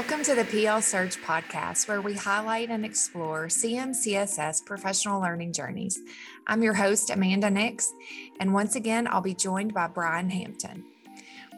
Welcome to the PL Surge podcast, where we highlight and explore CMCSS professional learning journeys. I'm your host, Amanda Nix, and once again, I'll be joined by Brian Hampton.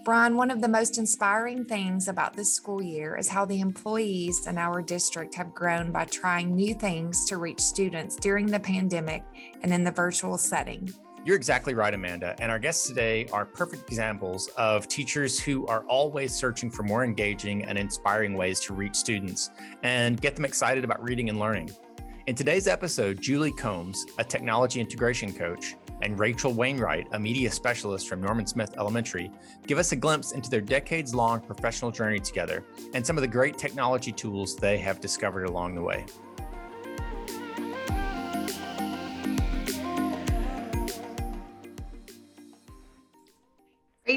Brian, one of the most inspiring things about this school year is how the employees in our district have grown by trying new things to reach students during the pandemic and in the virtual setting. You're exactly right, Amanda. And our guests today are perfect examples of teachers who are always searching for more engaging and inspiring ways to reach students and get them excited about reading and learning. In today's episode, Julie Combs, a technology integration coach, and Rachel Wainwright, a media specialist from Norman Smith Elementary, give us a glimpse into their decades long professional journey together and some of the great technology tools they have discovered along the way.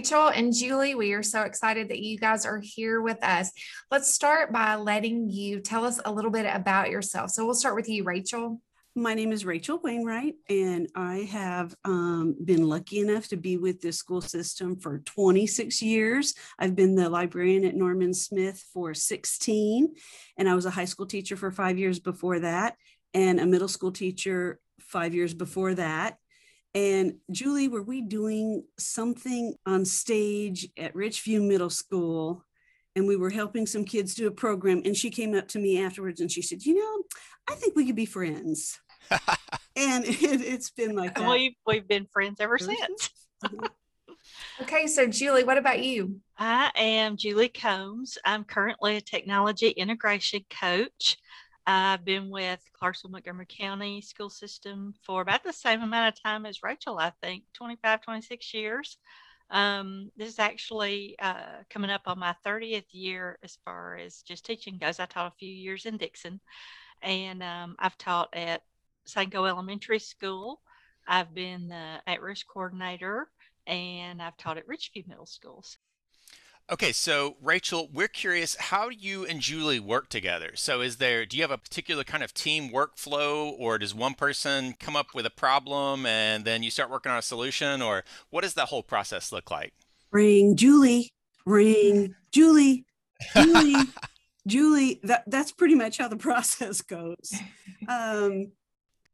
Rachel and Julie, we are so excited that you guys are here with us. Let's start by letting you tell us a little bit about yourself. So we'll start with you, Rachel. My name is Rachel Wainwright, and I have um, been lucky enough to be with this school system for 26 years. I've been the librarian at Norman Smith for 16, and I was a high school teacher for five years before that, and a middle school teacher five years before that. And Julie, were we doing something on stage at Richview Middle School? And we were helping some kids do a program. And she came up to me afterwards and she said, You know, I think we could be friends. and it, has been like that. We've, we've been friends ever since. okay, so Julie, what about you? I am Julie Combs. I'm currently a technology integration coach. I've been with Clarksville Montgomery County school system for about the same amount of time as Rachel, I think 25, 26 years. Um, this is actually uh, coming up on my 30th year as far as just teaching goes. I taught a few years in Dickson, and um, I've taught at Sango Elementary School. I've been the at risk coordinator and I've taught at Richview Middle Schools. Okay, so Rachel, we're curious how you and Julie work together. So is there do you have a particular kind of team workflow or does one person come up with a problem and then you start working on a solution or what does that whole process look like? Ring Julie, ring Julie, Julie. Julie, that, that's pretty much how the process goes. Um,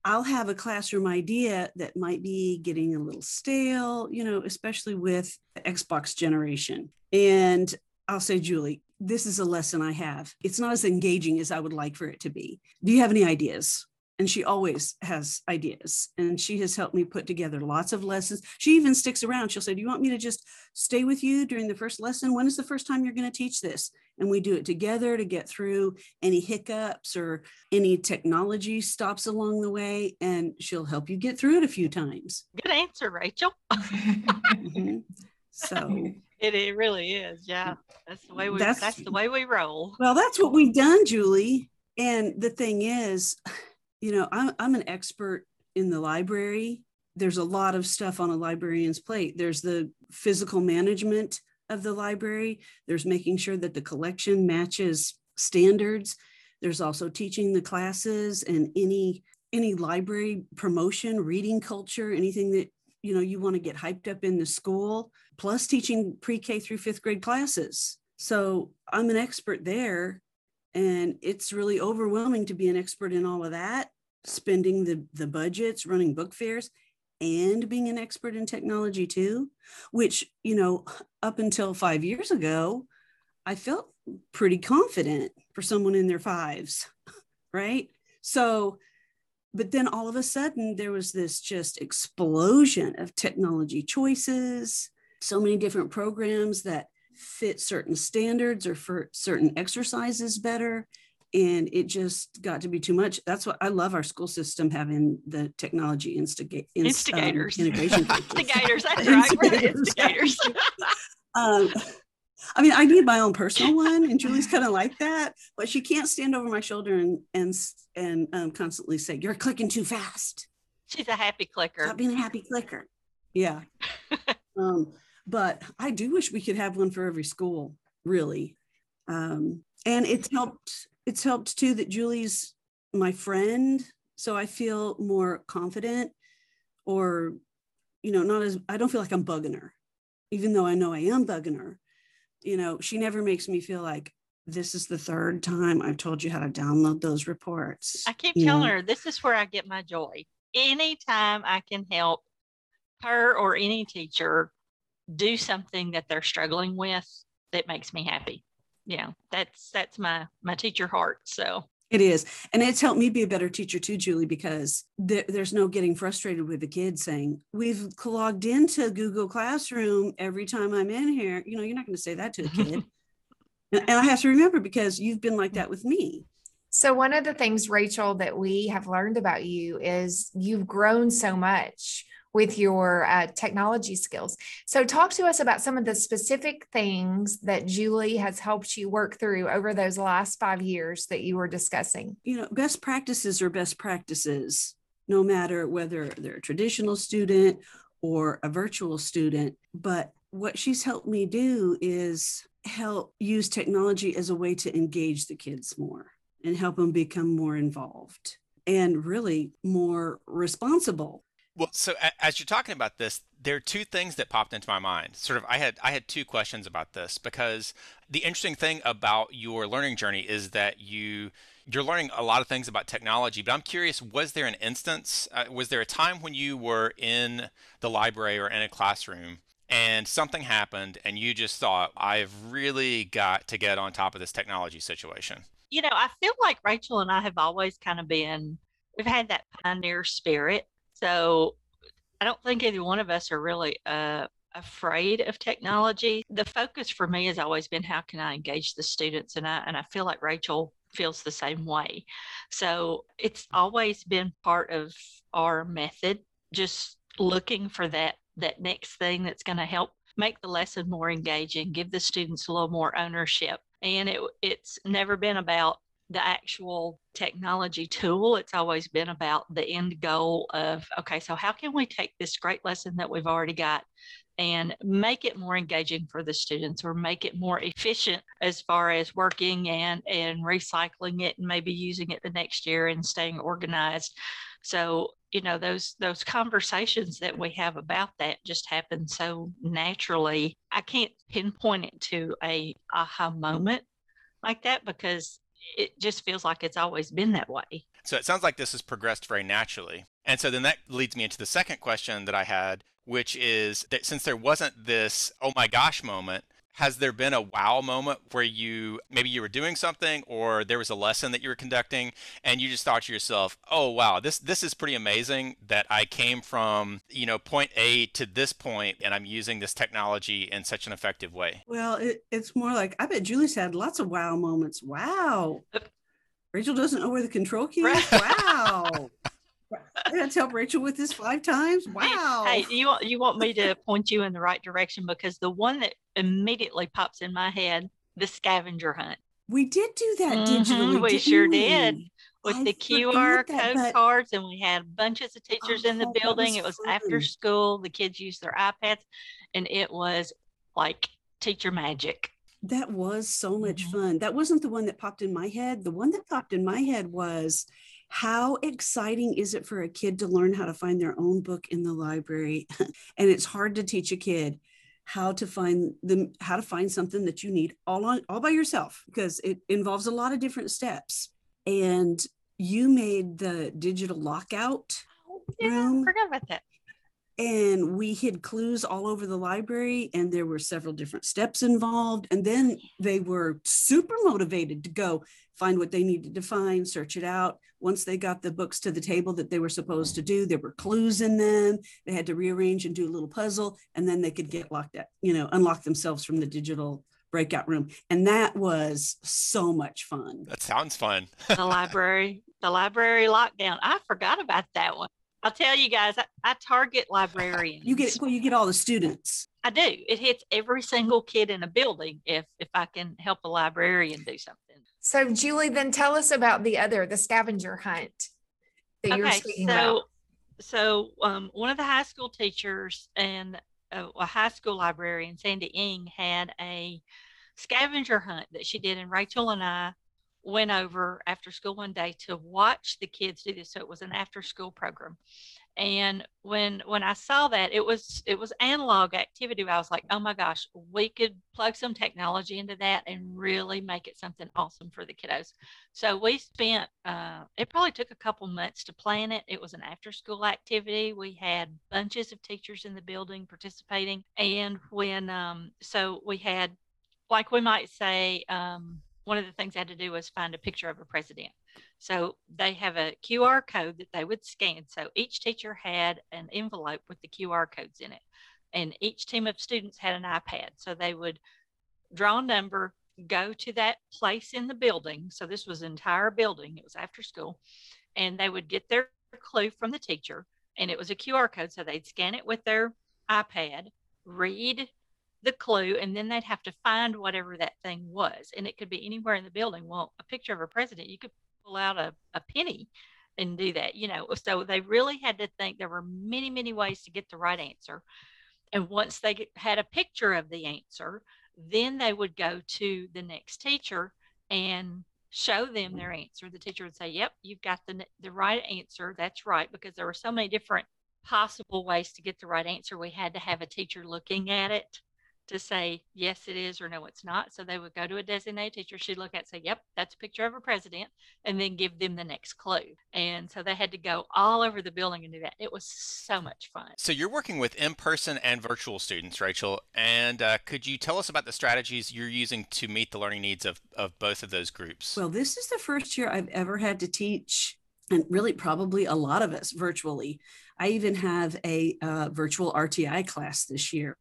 I'll have a classroom idea that might be getting a little stale, you know, especially with the Xbox generation. And I'll say, Julie, this is a lesson I have. It's not as engaging as I would like for it to be. Do you have any ideas? And she always has ideas and she has helped me put together lots of lessons. She even sticks around. She'll say do you want me to just stay with you during the first lesson? When is the first time you're going to teach this? And we do it together to get through any hiccups or any technology stops along the way and she'll help you get through it a few times. Good answer rachel. Mm-hmm. so it, it really is yeah. That's the way we that's, that's the way we roll. Well that's what we've done julie. And the thing is you know, I'm, I'm an expert in the library. There's a lot of stuff on a librarian's plate. There's the physical management of the library, there's making sure that the collection matches standards. There's also teaching the classes and any any library promotion, reading culture, anything that you know you want to get hyped up in the school, plus teaching pre-K through fifth grade classes. So I'm an expert there and it's really overwhelming to be an expert in all of that spending the the budgets running book fairs and being an expert in technology too which you know up until 5 years ago i felt pretty confident for someone in their fives right? So but then all of a sudden there was this just explosion of technology choices so many different programs that fit certain standards or for certain exercises better. And it just got to be too much. That's what i love our school system having the technology instigate um, instigators. um, integration instigators that's right. Instigators, instigators. um, i mean i need my own personal one and julie's kind of like that but she can't stand over my shoulder and and and um, constantly say you're clicking too fast. She's a happy clicker. Stop being a happy clicker. Yeah. Um but I do wish we could have one for every school, really. Um, and it's helped. It's helped too that Julie's my friend, so I feel more confident, or you know, not as I don't feel like I'm bugging her, even though I know I am bugging her. You know, she never makes me feel like this is the third time I've told you how to download those reports. I keep telling know? her this is where I get my joy. Anytime I can help her or any teacher do something that they're struggling with, that makes me happy. You know, that's that's my my teacher heart. So It is. And it's helped me be a better teacher too, Julie, because there, there's no getting frustrated with the kids saying, We've logged into Google Classroom every time I'm in here. You know, you're not going to say that to a kid. and and I have to remember because you've been like that with me. So, one of the things, Rachel, that we have learned about you is you've grown so much with your uh, technology skills. So, talk to us about some of the specific things that Julie has helped you work through over those last five years that you were discussing. You know, best practices are best practices, no matter whether they're a traditional student or a virtual student. But what she's helped me do is help use technology as a way to engage the kids more and help them become more involved and really more responsible. Well, so a- as you're talking about this, there are two things that popped into my mind. Sort of, I had I had two questions about this because the interesting thing about your learning journey is that you you're learning a lot of things about technology. But I'm curious, was there an instance? Uh, was there a time when you were in the library or in a classroom and something happened and you just thought, I've really got to get on top of this technology situation? you know, I feel like Rachel and I have always kind of been, we've had that pioneer spirit. So I don't think either one of us are really uh, afraid of technology. The focus for me has always been how can I engage the students, and I and I feel like Rachel feels the same way. So it's always been part of our method, just looking for that that next thing that's going to help make the lesson more engaging, give the students a little more ownership and it it's never been about the actual technology tool it's always been about the end goal of okay so how can we take this great lesson that we've already got and make it more engaging for the students or make it more efficient as far as working and and recycling it and maybe using it the next year and staying organized? So you know those those conversations that we have about that just happen so naturally. I can't pinpoint it to a aha moment like that because it just feels like it's always been that way So it sounds like this has progressed very naturally. And so then that leads me into the second question that I had, which is that since there wasn't this oh my gosh moment, has there been a wow moment where you maybe you were doing something or there was a lesson that you were conducting and you just thought to yourself, "Oh wow, this this is pretty amazing that I came from, you know, point A to this point and I'm using this technology in such an effective way." Well, it, it's more like I bet Julie's had lots of wow moments. Wow. Rachel doesn't know where the control key is. Wow. I had to help Rachel with this five times. Wow. hey you want you want me to point you in the right direction because the one that immediately pops in my head the scavenger hunt we did do that Mhm, digitally. we sure we? did. with I the QR that, code cards, and we had bunches of teachers in the Oh, building. was It was after school. The kids used their iPads, and it was like teacher magic. That was so much Mhm. fun. That wasn't the one that popped in my head. The one that popped in my head was how exciting is it for a kid to learn how to find their own book in the library? and it's hard to teach a kid how to find them how to find something that you need all on all by yourself because it involves a lot of different steps. And you made the digital lockout yeah, Room. Forgot about that. And we hid clues all over the library and there were several different steps involved and then they were super motivated to go find what they needed to find search it out once they got the books to the table that they were supposed to do there were clues in them they had to rearrange and do a little puzzle and then they could get locked up you know unlock themselves from the digital breakout room and that was so much fun That sounds fun. The library, the library lockdown. I forgot about that one. I'll tell you guys, I, I target librarians. you get well you get all the students I do. It hits every single kid in a building if if I can help a librarian do something. So, Julie, then tell us about the other, the scavenger hunt that you were speaking about. so um, one of the high school teachers and a, a high school librarian, Sandy Ing, had a scavenger hunt that she did, and Rachel and I went over after school one day to watch the kids do this. So it was an after school program, and when when i saw that it was it was analog activity i was like oh my gosh we could plug some technology into that and really make it something awesome for the kiddos. So we spent uh, it probably took a couple months to plan it. It was an after school activity. We had bunches of teachers in the building participating. And when um, so we had like we might say um, one of the things I had to do was find a picture of a president. So they have a QR code that they would scan. So each teacher had an envelope with the QR codes in it. And each team of students had an iPad. So they would draw a number, go to that place in the building. So this was entire building, it was after school. And they would get their clue from the teacher. And it was a QR code. So they'd scan it with their iPad, read the clue and then they'd have to find whatever that thing was and it could be anywhere in the building. Well a picture of a president you could pull out a, a penny and do that you know so they really had to think there were many many ways to get the right answer and once they had a picture of the answer then they would go to the next teacher and show them their answer. The teacher would say yep you've got the, the right answer that's right because there were so many different possible ways to get the right answer. We had to have a teacher looking at it to say yes it is or no it's not so they would go to a designated teacher she'd look at say yep that's a picture of a president and then give them the next clue and so they had to go all over the building and do that. It was so much fun. so you're working with in-person and virtual students rachel and uh, could you tell us about the strategies you're using to meet the learning needs of, of both of those groups? Well this is the first year i've ever had to teach and really probably a lot of us virtually. I even have a uh, virtual rti class this year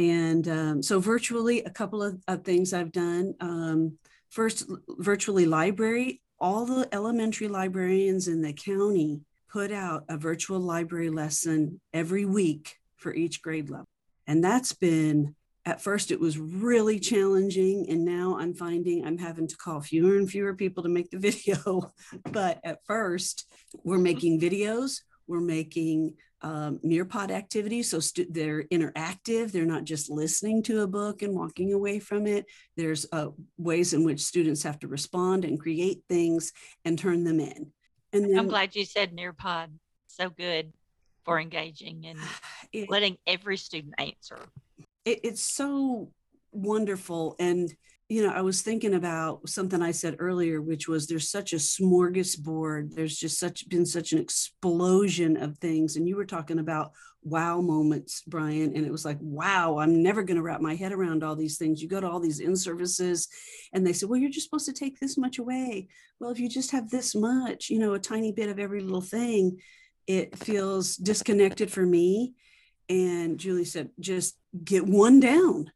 and um, so virtually a couple of, of things i've done um, first virtually library. All the elementary librarians in the county put out a virtual library lesson every week for each grade level. And that's been at first it was really challenging and now i'm finding i'm having to call fewer and fewer people to make the video. But at first we're making videos we're making um, Nearpod activities. So stu- they're interactive. They're not just listening to a book and walking away from it. There's uh, ways in which students have to respond and create things and turn them in. And then, I'm glad you said Nearpod. So good for engaging and it, letting every student answer. It, it's so wonderful. And you know, I was thinking about something I said earlier, which was there's such a smorgasbord. There's just such been such an explosion of things. And you were talking about wow moments, Brian. And it was like, wow, I'm never going to wrap my head around all these things. You go to all these in services and they said, well, you're just supposed to take this much away. Well, if you just have this much, you know, a tiny bit of every little thing, it feels disconnected for me. And Julie said, just get one down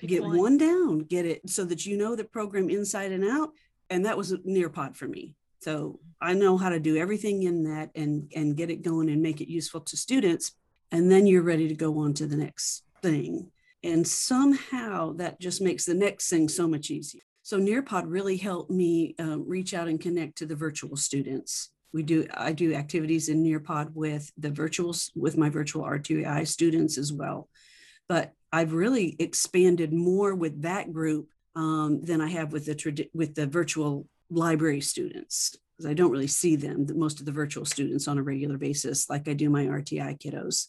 get one. one. down, get it so that you know the program inside and out. And that was a Nearpod for me. So I know how to do everything in that and and get it going and make it useful to students. And then you're ready to go on to the next thing. And somehow that just makes the next thing so much easier. So Nearpod really helped me uh, reach out and connect to the virtual students. We do I do activities in Nearpod with the virtual with my virtual RTI students as well. But I've really expanded more with that group um, than I have with the with the virtual library students because I don't really see them, most of the virtual students on a regular basis, like I do my RTI kiddos.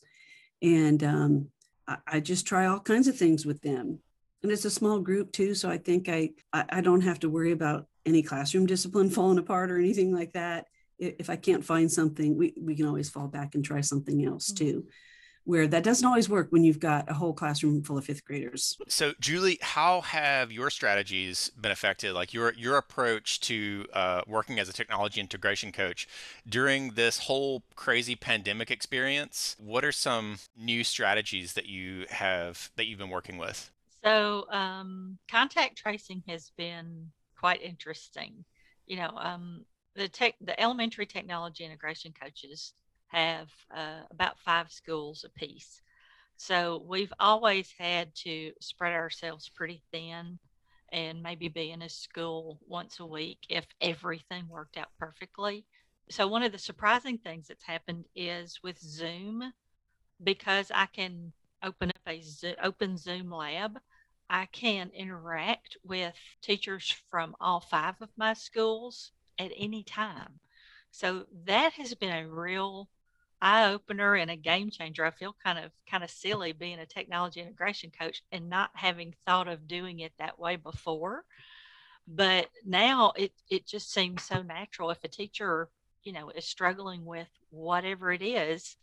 And um, I, I, just try all kinds of things with them. And it's a small group too, so I think I, I, don't have to worry about any classroom discipline falling apart or anything like that. If I can't find something, we, we can always fall back and try something else mm-hmm. Too where that doesn't always work when you've got a whole classroom full of fifth graders. So, Julie, how have your strategies been affected? Like your your approach to uh, working as a technology integration coach during this whole crazy pandemic experience? What are some new strategies that you have that you've been working with? So, um, contact tracing has been quite interesting. You know, um, the tech, the elementary technology integration coaches have uh, about five schools apiece. So we've always had to spread ourselves pretty thin and maybe be in a school once a week if everything worked out perfectly. So one of the surprising things that's happened is with Zoom, because I can open up a open Zoom lab, I can interact with teachers from all five of my schools at any time. So that has been a real eye opener and a game changer. I feel kind of kind of silly being a technology integration coach and not having thought of doing it that way before. But now it it just seems so natural. If a teacher, you know, is struggling with whatever it is,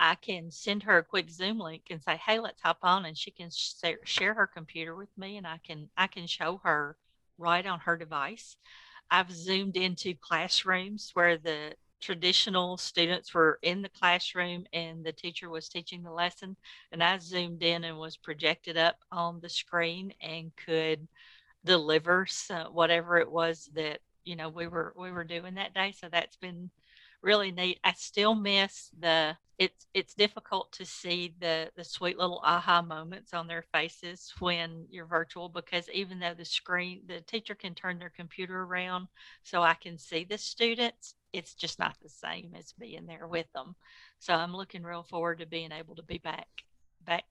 I can send her a quick Zoom link and say, "Hey, let's hop on," and she can share, share her computer with me, and I can I can show her right on her device. I've zoomed into classrooms where the traditional students were in the classroom and the teacher was teaching the lesson, and I zoomed in and was projected up on the screen and could deliver some, uh, whatever it was that you know we were we were doing that day. So that's been really neat. I still miss the it's it's difficult to see the the sweet little aha moments on their faces when you're virtual because even though the screen the teacher can turn their computer around so I can see the students, it's just not the same as being there with them. So I'm looking real forward to being able to be back back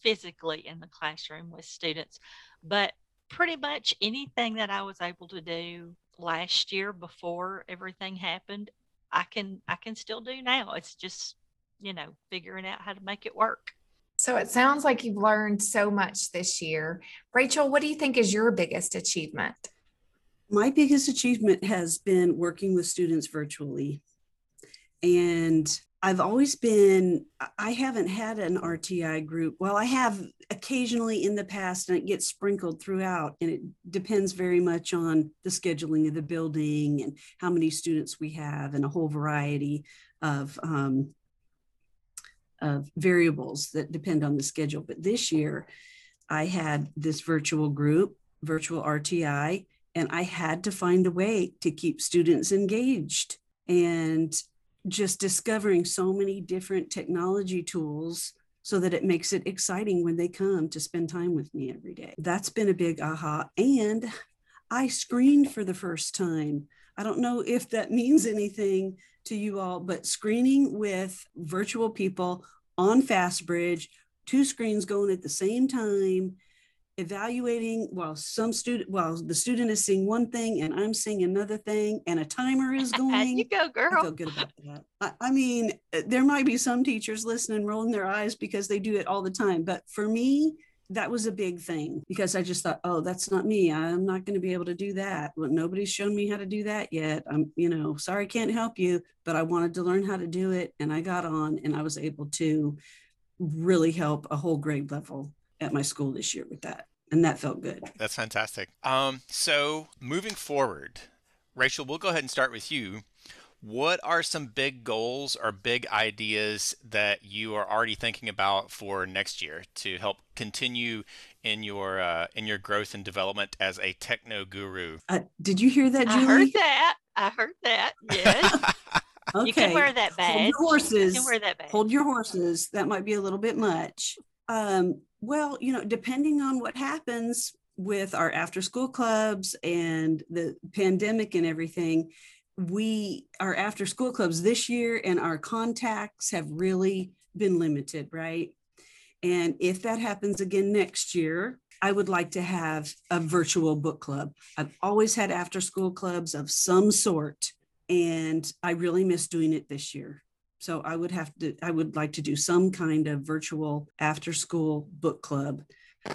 physically in the classroom with students. But pretty much anything that I was able to do last year before everything happened I can I can still do now. It's just, you know, figuring out how to make it work. So it sounds like you've learned so much this year. Rachel, what do you think is your biggest achievement? My biggest achievement has been working with students virtually. And I've always been, I haven't had an RTI group. Well, I have occasionally in the past, and it gets sprinkled throughout, and it depends very much on the scheduling of the building and how many students we have, and a whole variety of, um, of variables that depend on the schedule. But this year, I had this virtual group, virtual RTI, and I had to find a way to keep students engaged. And just discovering so many different technology tools so that it makes it exciting when they come to spend time with me every day. That's been a big aha. And I screened for the first time. I don't know if that means anything to you all, but screening with virtual people on FastBridge, two screens going at the same time evaluating while some student while the student is seeing one thing and I'm seeing another thing and a timer is going. you go, girl. I feel good about that. I, I, mean, uh, there might be some teachers listening, rolling their eyes because they do it all the time. But for me, that was a big thing because I just thought, oh, that's not me. I'm not going to be able to do that. Well, nobody's shown me how to do that yet. I'm, you know, sorry, I can't help you, but I wanted to learn how to do it. And I got on and I was able to really help a whole grade level at my school this year with that and that felt good. That's fantastic. Um, so moving forward, Rachel, we'll go ahead and start with you. What are some big goals or big ideas that you are already thinking about for next year to help continue in your uh, in your growth and development as a techno guru? Uh, did you hear that, Julie? I heard that. I heard that. Yes. okay. You can wear that badge. Hold your horses. You can wear that badge. Hold your horses. That might be a little bit much. Um, well, you know, depending on what happens with our after school clubs and the pandemic and everything, we our after school clubs this year and our contacts have really been limited, right? And if that happens again next year, I would like to have a virtual book club. I've always had after school clubs of some sort, and I really miss doing it this year. So I would have to, I would like to do some kind of virtual after school book club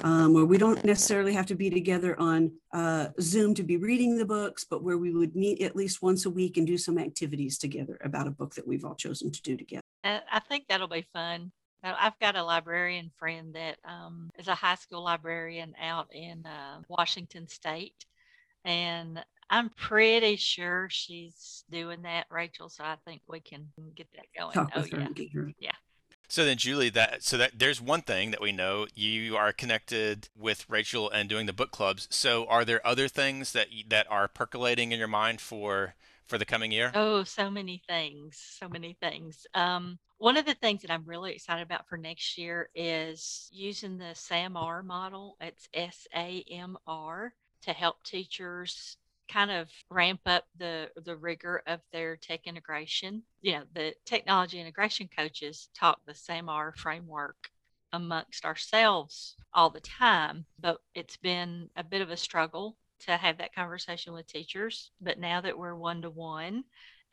um, where we don't necessarily have to be together on uh, Zoom to be reading the books, but where we would meet at least once a week and do some activities together about a book that we've all chosen to do together. I think that'll be fun. I've got a librarian friend that um, is a high school librarian out in uh, Washington State. And I'm pretty sure she's doing that, Rachel. So I think we can get that going. Talk oh, with her yeah. and get her. Yeah. So then, Julie, that so that there's one thing that we know you are connected with Rachel and doing the book clubs. So, are there other things that that are percolating in your mind for for the coming year? Oh, so many things, so many things. Um, one of the things that I'm really excited about for next year is using the SAMR model. It's S A M R to help teachers kind of ramp up the the rigor of their tech integration. You know, the technology integration coaches talk the SAMR framework amongst ourselves all the time, but it's been a bit of a struggle to have that conversation with teachers. But now that we're one to one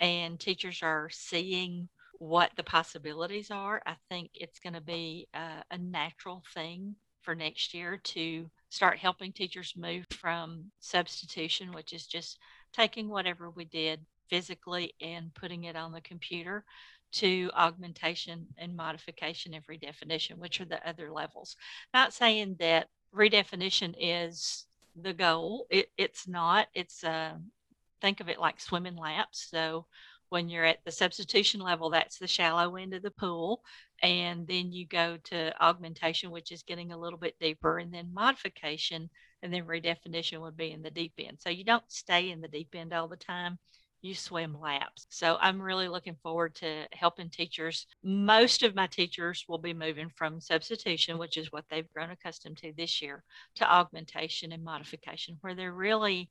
and teachers are seeing what the possibilities are. I think it's going to be a, a natural thing for next year to start helping teachers move from substitution, which is just taking whatever we did physically and putting it on the computer, to augmentation and modification of redefinition, which are the other levels. Not saying that redefinition is the goal. It, it's not. It's uh, think of it like swimming laps. So when you're at the substitution level, that's the shallow end of the pool. And then you go to augmentation, which is getting a little bit deeper, and then modification, and then redefinition would be in the deep end. So you don't stay in the deep end all the time. You swim laps. So I'm really looking forward to helping teachers. Most of my teachers will be moving from substitution, which is what they've grown accustomed to this year, to augmentation and modification, where they're really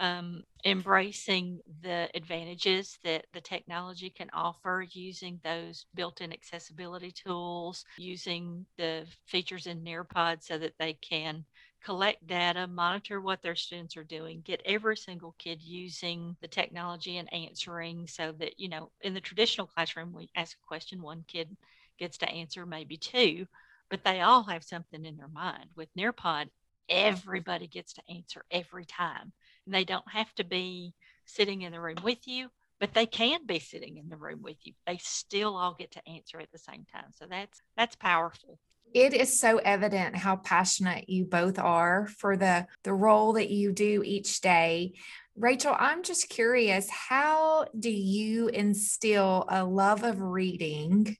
um, embracing the advantages that the technology can offer using those built-in accessibility tools using the features in nearpod so that they can collect data monitor what their students are doing get every single kid using the technology and answering so that you know in the traditional classroom we ask a question one kid gets to answer maybe two but they all have something in their mind. With nearpod everybody gets to answer every time they don't have to be sitting in the room with you, but they can be sitting in the room with you. They still all get to answer at the same time. So that's that's powerful. It is so evident how passionate you both are for the the role that you do each day. Rachel, I'm just curious, how do you instill a love of reading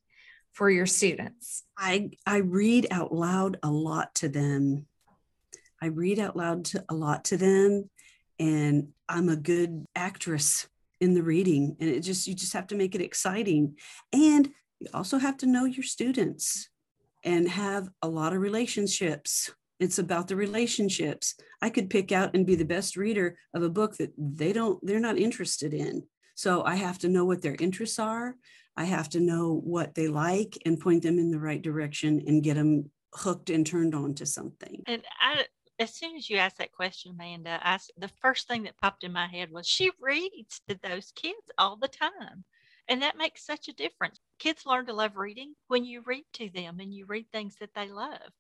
for your students? I I read out loud a lot to them. I read out loud to, a lot to them and I'm a good actress in the reading and it just you just have to make it exciting. And you also have to know your students and have a lot of relationships. It's about the relationships. I could pick out and be the best reader of a book that they don't they're not interested in. So i have to know what their interests are. I have to know what they like and point them in the right direction and get them hooked and turned on to something. And i as soon as you asked that question, Amanda, I, the first thing that popped in my head was she reads to those kids all the time. And that makes such a difference. Kids learn to love reading when you read to them and you read things that they love.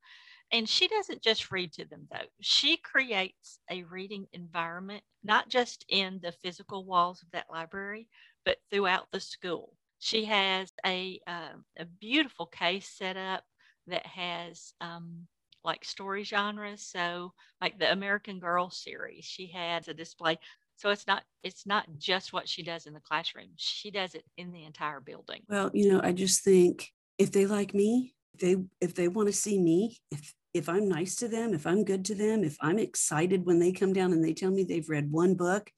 And she doesn't just read to them, though. She creates a reading environment, not just in the physical walls of that library, but throughout the school. She has a, uh, a beautiful case set up that has um, like story genres. So like the American Girl series, she has a display. So it's not it's not just what she does in the classroom. She does it in the entire building. Well, you know, I just think if they like me, if they if they want to see me, if if I'm nice to them, if I'm good to them, if I'm excited when they come down and they tell me they've read one book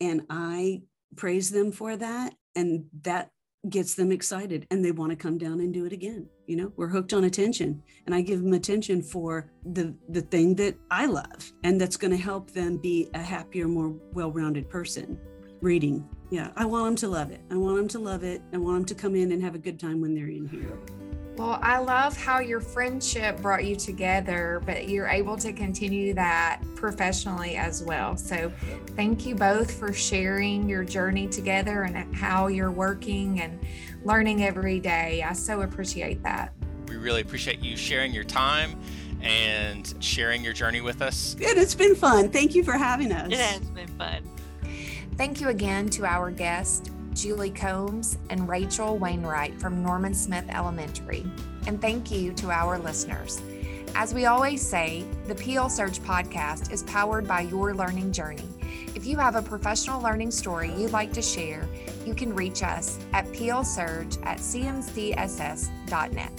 and I praise them for that and that gets them excited and they want to come down and do it again you know? We're hooked on attention and i give them attention for the the thing that i love and that's going to help them be a happier more well-rounded person. Reading yeah i want them to love it. I want them to love it. I want them to come in and have a good time when they're in here well, I love how your friendship brought you together, but you're able to continue that professionally as well. So, thank you both for sharing your journey together and how you're working and learning every day. I so appreciate that. We really appreciate you sharing your time and sharing your journey with us. Good, it's been fun. Thank you for having us. It has been fun. Thank you again to our guest, Julie Combs, and Rachel Wainwright from Norman Smith Elementary. And thank you to our listeners. As we always say, the PL Surge podcast is powered by your learning journey. If you have a professional learning story you'd like to share, you can reach us at plsurge at cmcss.net.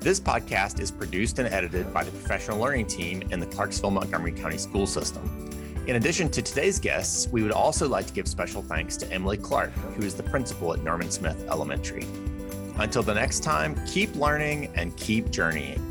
This podcast is produced and edited by the professional learning team in the Clarksville Montgomery County School System. In addition to today's guests, we would also like to give special thanks to Emily Clark, who is the principal at Norman Smith Elementary. Until the next time, keep learning and keep journeying.